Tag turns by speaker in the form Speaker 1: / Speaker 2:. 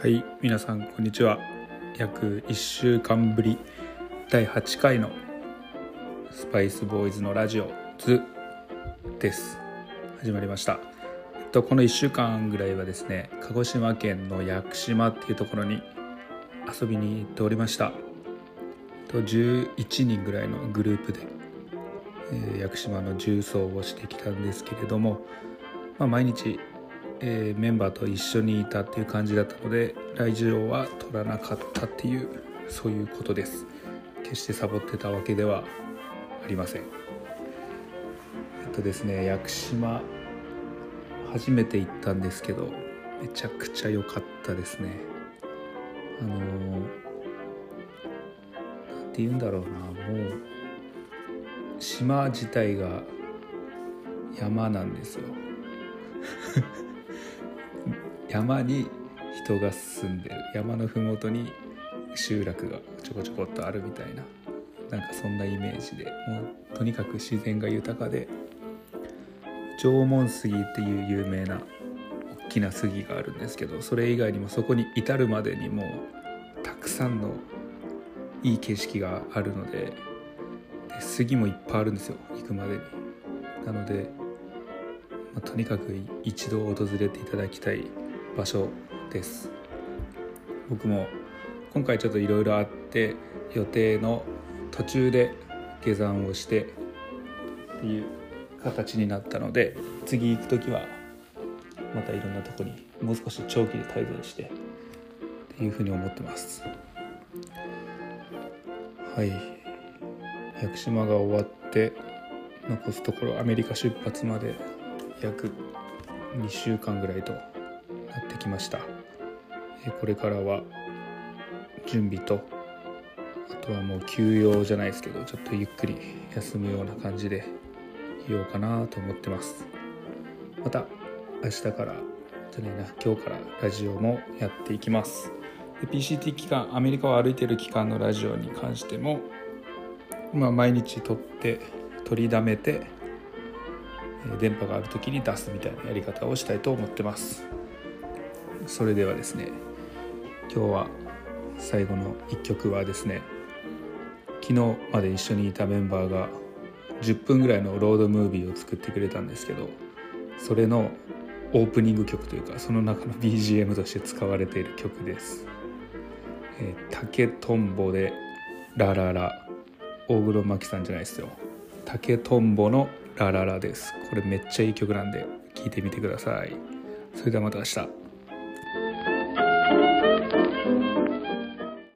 Speaker 1: はい皆さんこんにちは。約1週間ぶり第8回のスパイスボーイズのラジオズです。始まりました。えっとこの1週間ぐらいはですね鹿児島県の屋久島っていうところに遊びに行っておりました。と11人ぐらいのグループで、えー、屋久島の重走をしてきたんですけれども、まあ、毎日えー、メンバーと一緒にいたっていう感じだったので来場は取らなかったっていうそういうことです。決してサボってたわけではありません。えっとですね屋久島初めて行ったんですけどめちゃくちゃ良かったですね。あのー、なんて言うんだろうなもう島自体が山なんですよ。山に人が住んでる。山の麓に集落がちょこちょこっとあるみたいな。なんかそんなイメージで。もうとにかく自然が豊かで。縄文杉っていう有名な大きな杉があるんですけどそれ以外にもそこに至るまでにもたくさんのいい景色があるのでで杉もいっぱいあるんですよ。行くまでに。なので、まあ、とにかく一度訪れていただきたい。場所です。僕も今回ちょっといろいろあって予定の途中で下山をしてっていう形になったので次行く時はまたいろんなとこにもう少し長期で滞在してっていうふうに思ってます。はい。屋久島が終わって残すところアメリカ出発まで約2週間ぐらいとなってきました。これからは準備とあとはもう休養じゃないですけどちょっとゆっくり休むような感じでいようかなと思ってます。また明日からじゃないな今日からラジオもやっていきます。PCT 期間アメリカを歩いてる期間のラジオに関しても、まあ、毎日撮って取りだめて電波がある時に出すみたいなやり方をしたいと思ってます。それではですね今日は最後の1曲はですね昨日まで一緒にいたメンバーが10分ぐらいのロードムービーを作ってくれたんですけどそれのオープニング曲というかその中の BGM として使われている曲です「えー、竹とんぼでラララ」大黒摩季さんじゃないですよ。竹とんぼのラララです。これめっちゃいい曲なんで聴いてみてください。それではまた明日。